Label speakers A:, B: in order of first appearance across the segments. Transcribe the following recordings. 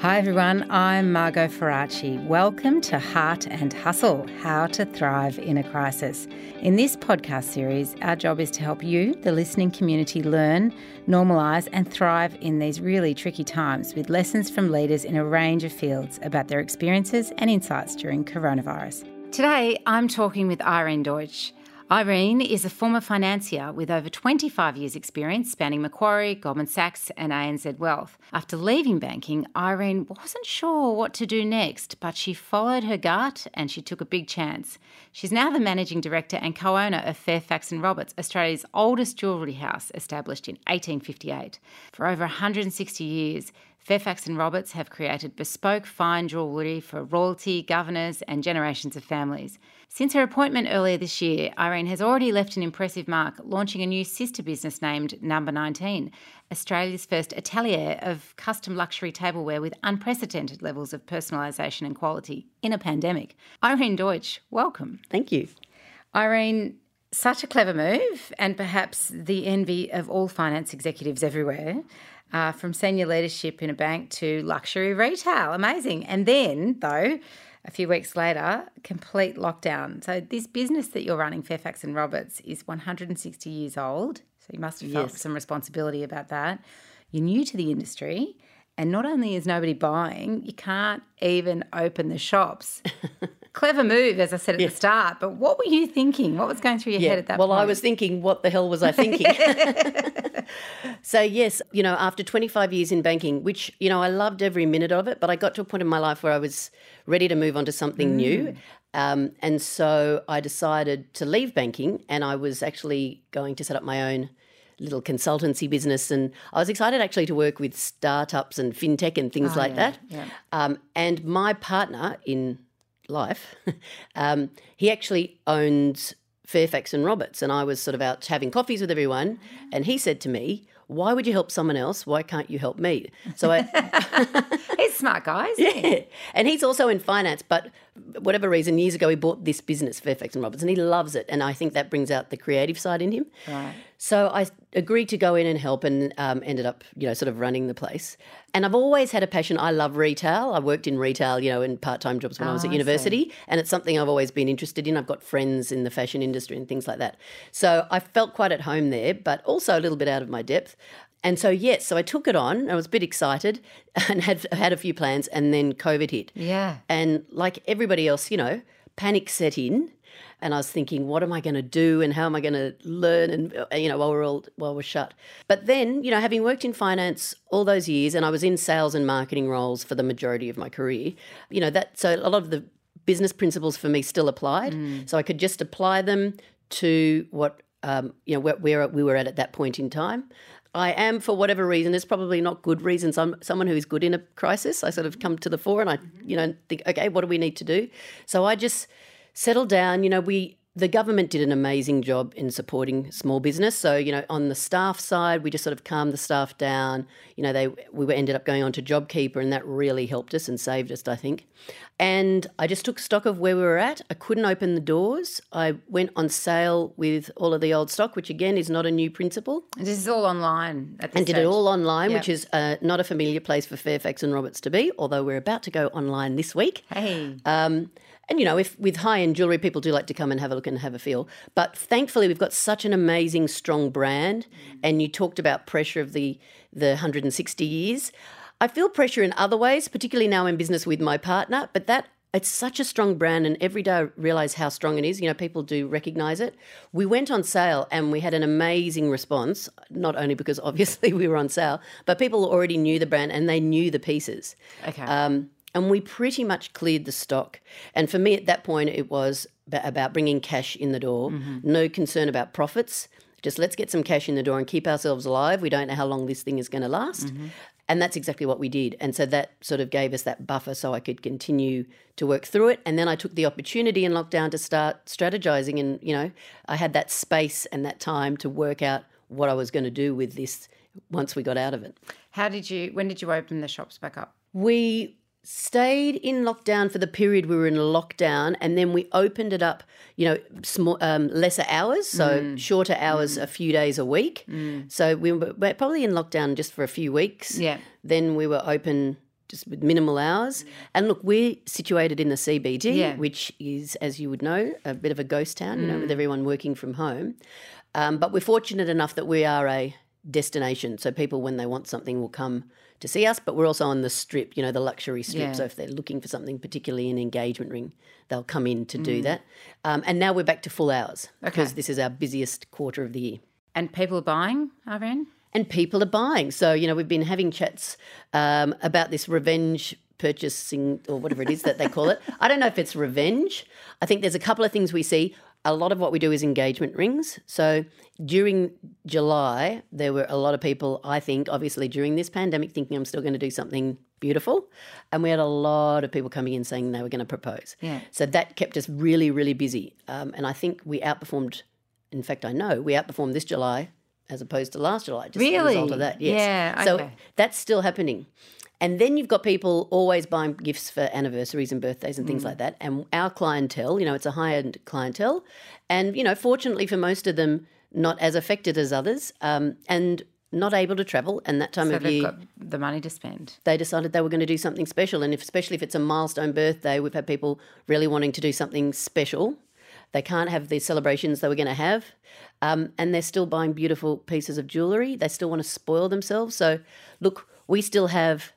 A: Hi everyone, I'm Margot Ferracci. Welcome to Heart and Hustle How to Thrive in a Crisis. In this podcast series, our job is to help you, the listening community, learn, normalise, and thrive in these really tricky times with lessons from leaders in a range of fields about their experiences and insights during coronavirus. Today, I'm talking with Irene Deutsch. Irene is a former financier with over 25 years' experience spanning Macquarie, Goldman Sachs, and ANZ Wealth. After leaving banking, Irene wasn't sure what to do next, but she followed her gut and she took a big chance. She's now the managing director and co owner of Fairfax and Roberts, Australia's oldest jewellery house, established in 1858. For over 160 years, Fairfax and Roberts have created bespoke fine jewellery for royalty, governors, and generations of families. Since her appointment earlier this year, Irene has already left an impressive mark, launching a new sister business named Number 19, Australia's first atelier of custom luxury tableware with unprecedented levels of personalisation and quality in a pandemic. Irene Deutsch, welcome.
B: Thank you.
A: Irene, such a clever move, and perhaps the envy of all finance executives everywhere. Uh, from senior leadership in a bank to luxury retail. Amazing. And then, though, a few weeks later, complete lockdown. So this business that you're running, Fairfax and Roberts, is 160 years old. So you must have felt yes. some responsibility about that. You're new to the industry, and not only is nobody buying, you can't even open the shops. Clever move, as I said at yeah. the start. But what were you thinking? What was going through your
B: yeah.
A: head at that
B: well,
A: point?
B: Well, I was thinking, what the hell was I thinking? so, yes, you know, after 25 years in banking, which, you know, I loved every minute of it, but I got to a point in my life where I was ready to move on to something mm. new. Um, and so I decided to leave banking and I was actually going to set up my own little consultancy business. And I was excited actually to work with startups and fintech and things oh, like yeah, that. Yeah. Um, and my partner in life, um, he actually owns Fairfax and Roberts. And I was sort of out having coffees with everyone. And he said to me, why would you help someone else? Why can't you help me?
A: So I, he's smart guy, yeah.
B: He? And he's also in finance, but whatever reason, years ago he bought this business, Fairfax and Roberts, and he loves it. And I think that brings out the creative side in him. Right. So I agreed to go in and help, and um, ended up, you know, sort of running the place. And I've always had a passion. I love retail. I worked in retail, you know, in part-time jobs when oh, I was at university, and it's something I've always been interested in. I've got friends in the fashion industry and things like that. So I felt quite at home there, but also a little bit out of my depth. And so yes, so I took it on. I was a bit excited and had had a few plans, and then COVID hit.
A: Yeah.
B: And like everybody else, you know, panic set in, and I was thinking, what am I going to do, and how am I going to learn, and uh, you know, while we're all while we're shut. But then, you know, having worked in finance all those years, and I was in sales and marketing roles for the majority of my career, you know, that so a lot of the business principles for me still applied. Mm. So I could just apply them to what um, you know where, where, we were at at that point in time. I am, for whatever reason, there's probably not good reasons. I'm someone who is good in a crisis. I sort of come to the fore and I, you know, think, okay, what do we need to do? So I just settle down. You know, we the government did an amazing job in supporting small business. So, you know, on the staff side, we just sort of calmed the staff down. You know, they we ended up going on to JobKeeper, and that really helped us and saved us, I think. And I just took stock of where we were at. I couldn't open the doors. I went on sale with all of the old stock, which again is not a new principle.
A: This is all online
B: and
A: stage.
B: did it all online, yep. which is uh, not a familiar place for Fairfax and Roberts to be. Although we're about to go online this week.
A: Hey. Um,
B: and you know, if with high end jewelry, people do like to come and have a look and have a feel. But thankfully, we've got such an amazing, strong brand. And you talked about pressure of the the 160 years. I feel pressure in other ways, particularly now in business with my partner. But that it's such a strong brand, and every day I realize how strong it is. You know, people do recognize it. We went on sale and we had an amazing response, not only because obviously we were on sale, but people already knew the brand and they knew the pieces.
A: Okay. Um,
B: and we pretty much cleared the stock. And for me at that point, it was about bringing cash in the door, mm-hmm. no concern about profits. Just let's get some cash in the door and keep ourselves alive. We don't know how long this thing is going to last. Mm-hmm. And that's exactly what we did. And so that sort of gave us that buffer so I could continue to work through it. And then I took the opportunity in lockdown to start strategizing. And, you know, I had that space and that time to work out what I was going to do with this once we got out of it.
A: How did you, when did you open the shops back up?
B: We stayed in lockdown for the period we were in lockdown, and then we opened it up. You know, small, um, lesser hours, so mm. shorter hours, mm. a few days a week. Mm. So we were probably in lockdown just for a few weeks.
A: Yeah.
B: Then we were open just with minimal hours. And look, we're situated in the CBD,
A: Yeah.
B: which is, as you would know, a bit of a ghost town, you know, with everyone working from home. Um, but we're fortunate enough that we are a destination. So people, when they want something, will come to see us. But we're also on the strip, you know, the luxury strip.
A: Yeah.
B: So if they're looking for something, particularly an engagement ring, they'll come in to
A: Mm.
B: do that. Um, and now we're back to full hours because this is our busiest quarter of the year
A: And people are buying, Irene?
B: and people are buying. So, you know, we've been having chats um, about this revenge purchasing or whatever it is that they call it. I don't know if it's revenge. I think there's a couple of things we see. A lot of what we do is engagement rings. So during July, there were a lot of people, I think, obviously during this pandemic, thinking I'm still going to do something beautiful. And we had a lot of people coming in saying they were going to propose.
A: Yeah.
B: So that kept us really, really busy. Um, and I think we outperformed, in fact, I know we outperformed this July as opposed to last July. Just as a result of that, yes.
A: Yeah,
B: So
A: okay.
B: that's still happening. And then you've got people always buying gifts for anniversaries and birthdays and
A: Mm.
B: things like that. And our clientele, you know, it's a high end clientele. And, you know, fortunately for most of them, not as affected as others um, and not able to travel. And that time
A: So
B: of
A: they've
B: year,
A: got the money to spend.
B: they decided they were going to do something special. And if, especially if it's a milestone birthday, we've had people really wanting to do something special. They can't have the celebrations they were going to have. Um, and they're still buying beautiful pieces of jewellery. They still want to spoil themselves. So, look, we still have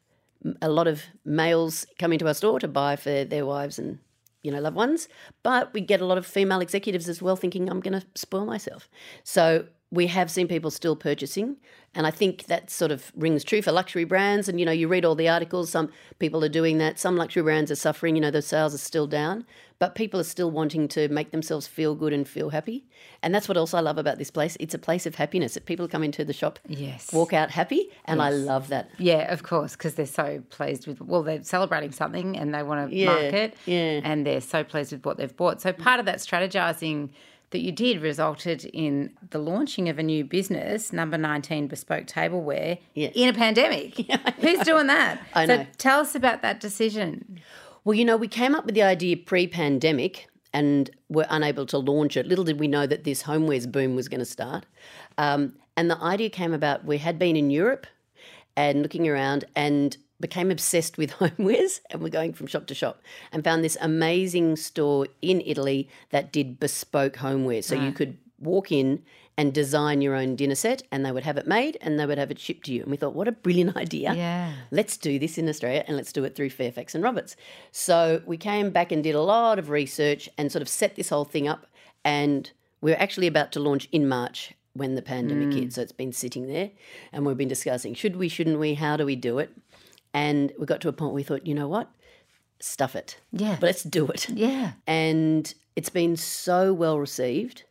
B: a lot of males coming to our store to buy for their wives and you know loved ones but we get a lot of female executives as well thinking i'm going to spoil myself so we have seen people still purchasing and i think that sort of rings true for luxury brands and you know you read all the articles some people are doing that some luxury brands are suffering you know the sales are still down but people are still wanting to make themselves feel good and feel happy and that's what else i love about this place it's a place of happiness people come into the shop
A: Yes.
B: walk out happy and i love that
A: Yeah, of course, because they're so pleased with. Well, they're celebrating something and they want to
B: Yeah,
A: market,
B: yeah.
A: and they're so pleased with what they've bought. So part of that strategizing that you did resulted in the launching of a new business, Number Nineteen Bespoke Tableware,
B: Yeah.
A: in a pandemic. Who's doing that?
B: I
A: so
B: know.
A: tell us about that decision.
B: Well, you know, we came up with the idea pre pandemic and were unable to launch it. Little did we know that this homewares boom was going to start. Um, and the idea came about, we had been in Europe and looking around and became obsessed with homewares and we're going from shop to shop and found this amazing store in Italy that did bespoke homewares. So you could walk in and design your own dinner set and they would have it made and they would have it shipped to you. And we thought, what a brilliant idea
A: Yeah.
B: let's do this in Australia and let's do it through Fairfax and Roberts. So we came back and did a lot of research and sort of set this whole thing up. And we're actually about to launch in March when the pandemic mm. hit. So it's been sitting there and we've been discussing should we, shouldn't we, how do we do it? And we got to a point where we thought, you know what? Stuff it.
A: Yeah.
B: But let's do it
A: Yeah.
B: and it's been so well received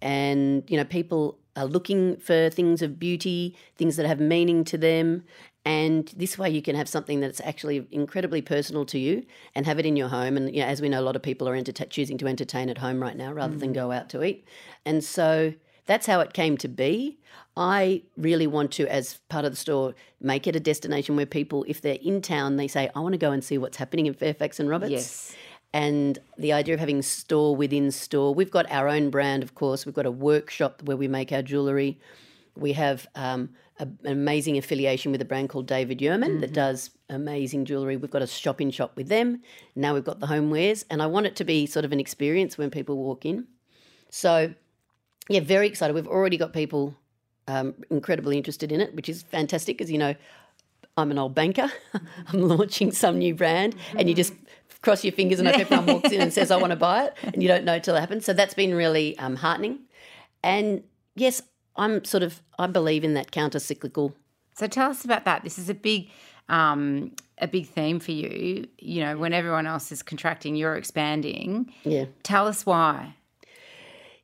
B: and you know people are looking for things of beauty things that have meaning to them and this way you can have something that's actually incredibly personal to you and have it in your home and you know, as we know a lot of people are enterta- choosing to entertain at home right now rather than mm. go out to eat and so that's how it came to be i really want to as part of the store make it a destination where people if they're in town they say i want to go and see what's happening in fairfax and roberts
A: Yes.
B: and the idea of having store within store. We've got our own brand, of course. We've got a workshop where we make our jewellery. We have um, a, an amazing affiliation with a brand called David Yurman that does amazing jewellery. We've got a shop in shop with them. Now we've got the homewares, and I want it to be sort of an experience when people walk in. So, yeah, very excited. We've already got people um, incredibly interested in it, which is fantastic because, you know, I'm an old banker. I'm launching some new brand, and you just cross your fingers and hope everyone walks in and says, I want to buy it, and you don't know till it happens. So that's been really um, heartening. And yes, I'm sort of, I believe in that counter cyclical.
A: So tell us about that. This is a big, um, a big theme for you. You know, when everyone else is contracting, you're expanding.
B: Yeah.
A: Tell us why.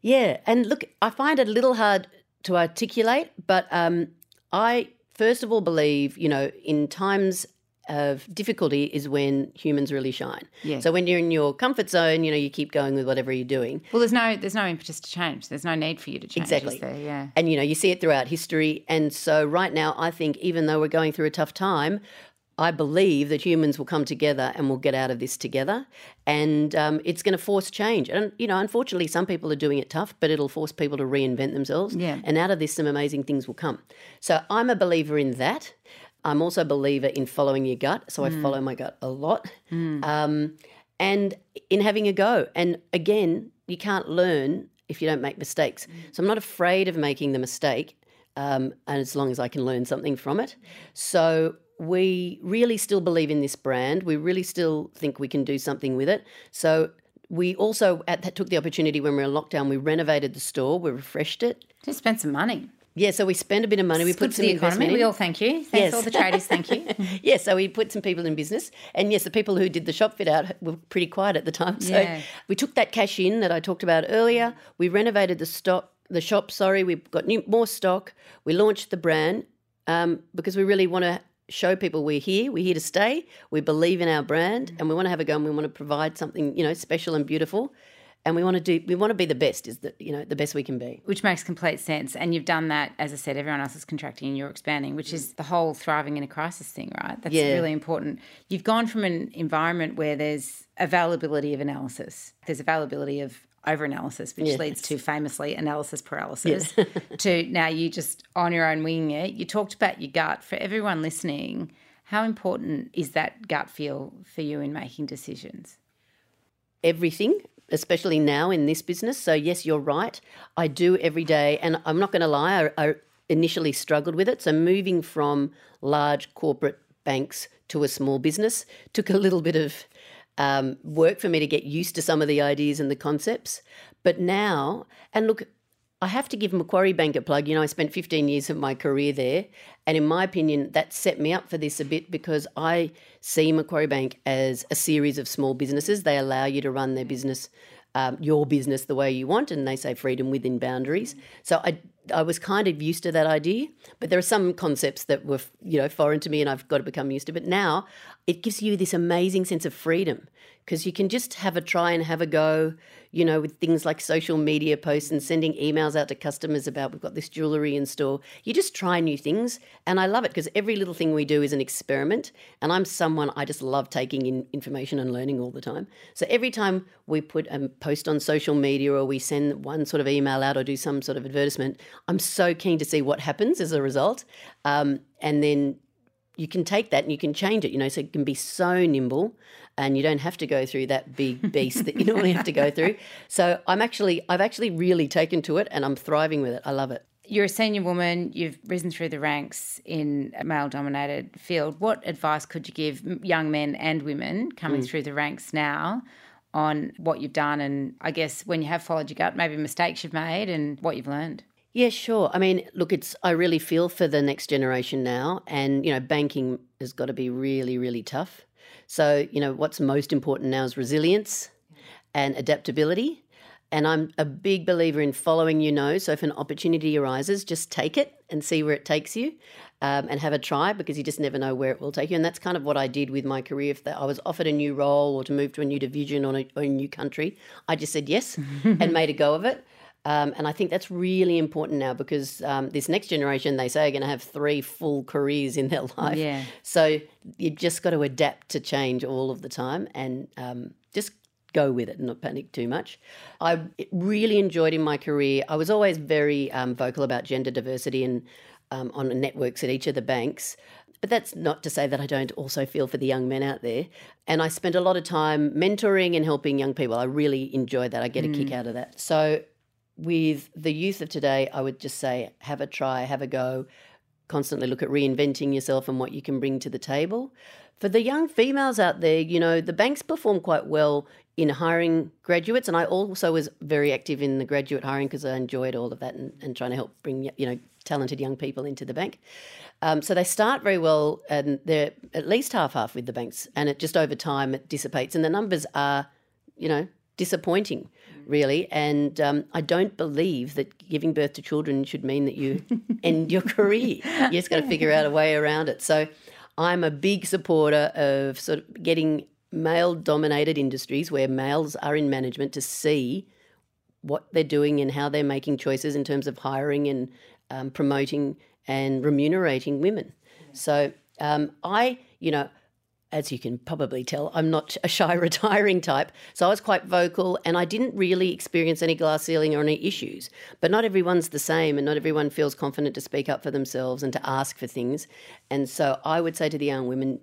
B: Yeah, and look, I find it a little hard to articulate, but um, I first of all believe, you know, in times of difficulty is when humans really shine.
A: Yeah.
B: So when you're in your comfort zone, you know, you keep going with whatever you're doing.
A: Well, there's no there's no impetus to change. There's no need for you to change.
B: Exactly.
A: There? Yeah.
B: And you know, you see it throughout history. And so right now, I think even though we're going through a tough time, I believe that humans will come together and we'll get out of this together. And um, it's going to force change. And, you know, unfortunately, some people are doing it tough, but it'll force people to reinvent themselves.
A: Yeah.
B: And out of this, some amazing things will come. So I'm a believer in that. I'm also a believer in following your gut, so I follow my gut a lot. Um, and in having a go. And again, you can't learn if you don't make mistakes. So I'm not afraid of making the mistake, um, and as long as I can learn something from it. So we really still believe in this brand. We really still think we can do something with it. So we also at that took the opportunity when we were in lockdown. We renovated the store. We refreshed it.
A: Just spend some money.
B: Yeah, so we spent a bit of money. we put some
A: the economy.
B: in.
A: We all thank you. Thanks
B: Yes.
A: all the traders. Thank you.
B: yeah, so we put some people in business, and yes, the people who did the shop fit out were pretty quiet at the time. So
A: Yeah.
B: we took that cash in that I talked about earlier. We renovated the stock, the shop. Sorry, we got new, more stock. We launched the brand um, because we really want to show people we're here. We're here to stay. We believe in our brand, mm. and we want to have a go. And we want to provide something you know special and beautiful. And we want to do. We want to be the best. Is the you know the best we can be.
A: which makes complete sense. And you've done that, as I said, everyone else is contracting and you're expanding, which mm. is the whole thriving in a crisis thing, right? That's
B: Yeah.
A: really important. You've gone from an environment where there's availability of analysis, there's availability of over analysis, which
B: Yes.
A: leads to famously analysis paralysis, to now you just on your own winging it. You talked about your gut. For everyone listening, how important is that gut feel for you in making decisions?
B: everything, especially now in this business. So, yes, you're right. I do every day. And I'm not going to lie, I, I initially struggled with it. So, moving from large corporate banks to a small business took a little bit of um, work for me to get used to some of the ideas and the concepts. But now, and look, I have to give Macquarie Bank a plug. You know, I spent 15 years of my career there. And in my opinion, that set me up for this a bit because I see Macquarie Bank as a series of small businesses. They allow you to run their business, um, your business, the way you want. And they say freedom within boundaries. So I, I was kind of used to that idea. But there are some concepts that were, you know, foreign to me and I've got to become used to. But now it gives you this amazing sense of freedom because you can just have a try and have a go, you know, with things like social media posts and sending emails out to customers about we've got this jewelry in store. You just try new things. And I love it because every little thing we do is an experiment. And I'm someone, I just love taking in information and learning all the time. So every time we put a post on social media or we send one sort of email out or do some sort of advertisement, I'm so keen to see what happens as a result. Um, and then you can take that and you can change it, you know, so it can be so nimble and you don't have to go through that big beast that you normally have to go through. So I'm actually, I've actually really taken to it and I'm thriving with it. I love it.
A: You're a senior woman, you've risen through the ranks in a male dominated field. What advice could you give young men and women coming mm. through the ranks now on what you've done and I guess when you have followed your gut, maybe mistakes you've made and what you've learned?
B: Yeah, sure. I mean, look, it's I really feel for the next generation now, and you know, banking has got to be really, really tough. So, you know, what's most important now is resilience and adaptability. And I'm a big believer in following your nose. So, if an opportunity arises, just take it and see where it takes you, um, and have a try because you just never know where it will take you. And that's kind of what I did with my career. If I was offered a new role or to move to a new division or a, or a new country, I just said yes and made a go of it. Um, and I think that's really important now because um, this next generation, they say, are going to have three full careers in their life.
A: Yeah.
B: So you've just got to adapt to change all of the time and um, just go with it and not panic too much. I really enjoyed in my career, I was always very um, vocal about gender diversity and um, on networks at each of the banks. But that's not to say that I don't also feel for the young men out there. And I spent a lot of time mentoring and helping young people. I really enjoyed that. I get a kick out of that. So with the youth of today, I would just say have a try, have a go, constantly look at reinventing yourself and what you can bring to the table. For the young females out there, you know, the banks perform quite well in hiring graduates. And I also was very active in the graduate hiring because I enjoyed all of that and, and trying to help bring, you know, talented young people into the bank. Um, so they start very well and they're at least half half with the banks. And it just over time it dissipates. And the numbers are, you know, disappointing, really. And um, I don't believe that giving birth to children should mean that you end your career. You just got to figure out a way around it. So I'm a big supporter of sort of getting male dominated industries where males are in management to see what they're doing and how they're making choices in terms of hiring and um, promoting and remunerating women. So um, I, you know, as you can probably tell, I'm not a shy retiring type. So I was quite vocal and I didn't really experience any glass ceiling or any issues. But not everyone's the same and not everyone feels confident to speak up for themselves and to ask for things. And so I would say to the young women,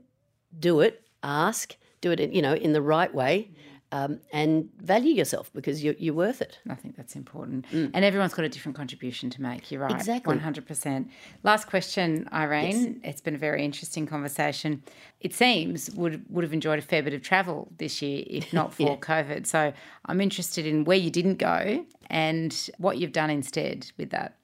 B: do it, ask, do it, in, you know, in the right way um, and value yourself because you're, you're worth it.
A: I think that's important. Mm. And everyone's got a different contribution to make. You're right.
B: Exactly.
A: 100%. Last question, Irene. Yes. It's been a very interesting conversation. It seems would would have enjoyed a fair bit of travel this year if not for yeah. COVID. So I'm interested in where you didn't go and what you've done instead with that.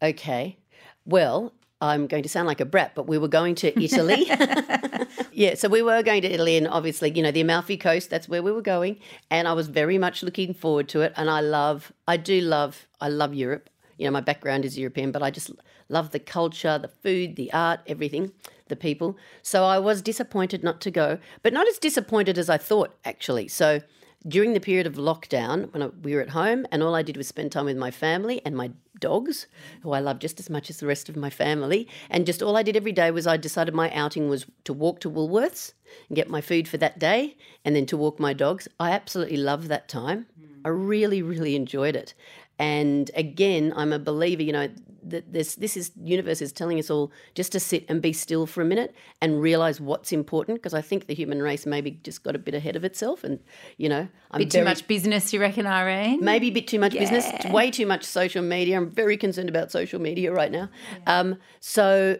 B: Okay. Well, I'm going to sound like a brat, but we were going to Italy. yeah, so we were going to Italy, and obviously, you know, the Amalfi Coast, that's where we were going. And I was very much looking forward to it. And I love, I do love, I love Europe. You know, my background is European, but I just love the culture, the food, the art, everything, the people. So I was disappointed not to go, but not as disappointed as I thought, actually. So, during the period of lockdown, when we were at home, and all I did was spend time with my family and my dogs, who I love just as much as the rest of my family. And just all I did every day was I decided my outing was to walk to Woolworths and get my food for that day and then to walk my dogs. I absolutely loved that time. I really, really enjoyed it. And again, I'm a believer, you know, that this this is universe is telling us all just to sit and be still for a minute and realize what's important because I think the human race maybe just got a bit ahead of itself and you know
A: I'm bit very, too much business you reckon Irene
B: maybe a bit too much yeah. business way too much social media I'm very concerned about social media right now yeah. um, so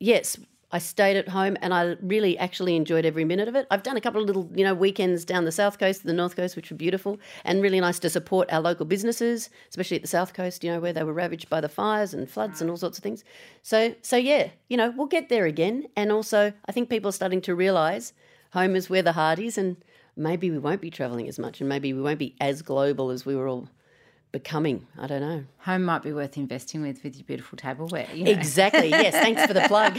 B: yes I stayed at home and I really actually enjoyed every minute of it. I've done a couple of little, you know, weekends down the south coast, the north coast, which were beautiful and really nice to support our local businesses, especially at the south coast, you know, where they were ravaged by the fires and floods and all sorts of things. So, so yeah, you know, we'll get there again. And also, I think people are starting to realise home is where the heart is, and maybe we won't be travelling as much, and maybe we won't be as global as we were all becoming. I don't know.
A: Home might be worth investing with with your beautiful tableware. You know?
B: Exactly. Yes. Thanks for the plug.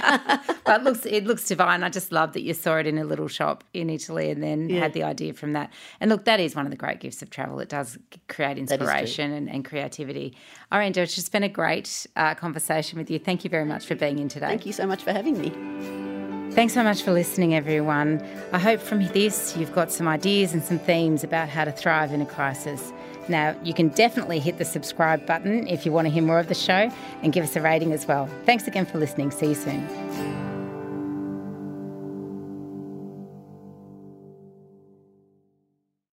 A: but it looks it looks divine. I just love that you saw it in a little shop in Italy and then yeah. had the idea from that. And look, that is one of the great gifts of travel. It does create inspiration and, and, creativity. Deutsch, it's been a great uh, conversation with you. Thank you very much for being in today.
B: Thank you so much for having me.
A: Thanks so much for listening, everyone. I hope from this you've got some ideas and some themes about how to thrive in a crisis. Now, you can definitely hit the subscribe button if you want to hear more of the show and give us a rating as well. Thanks again for listening. See you soon.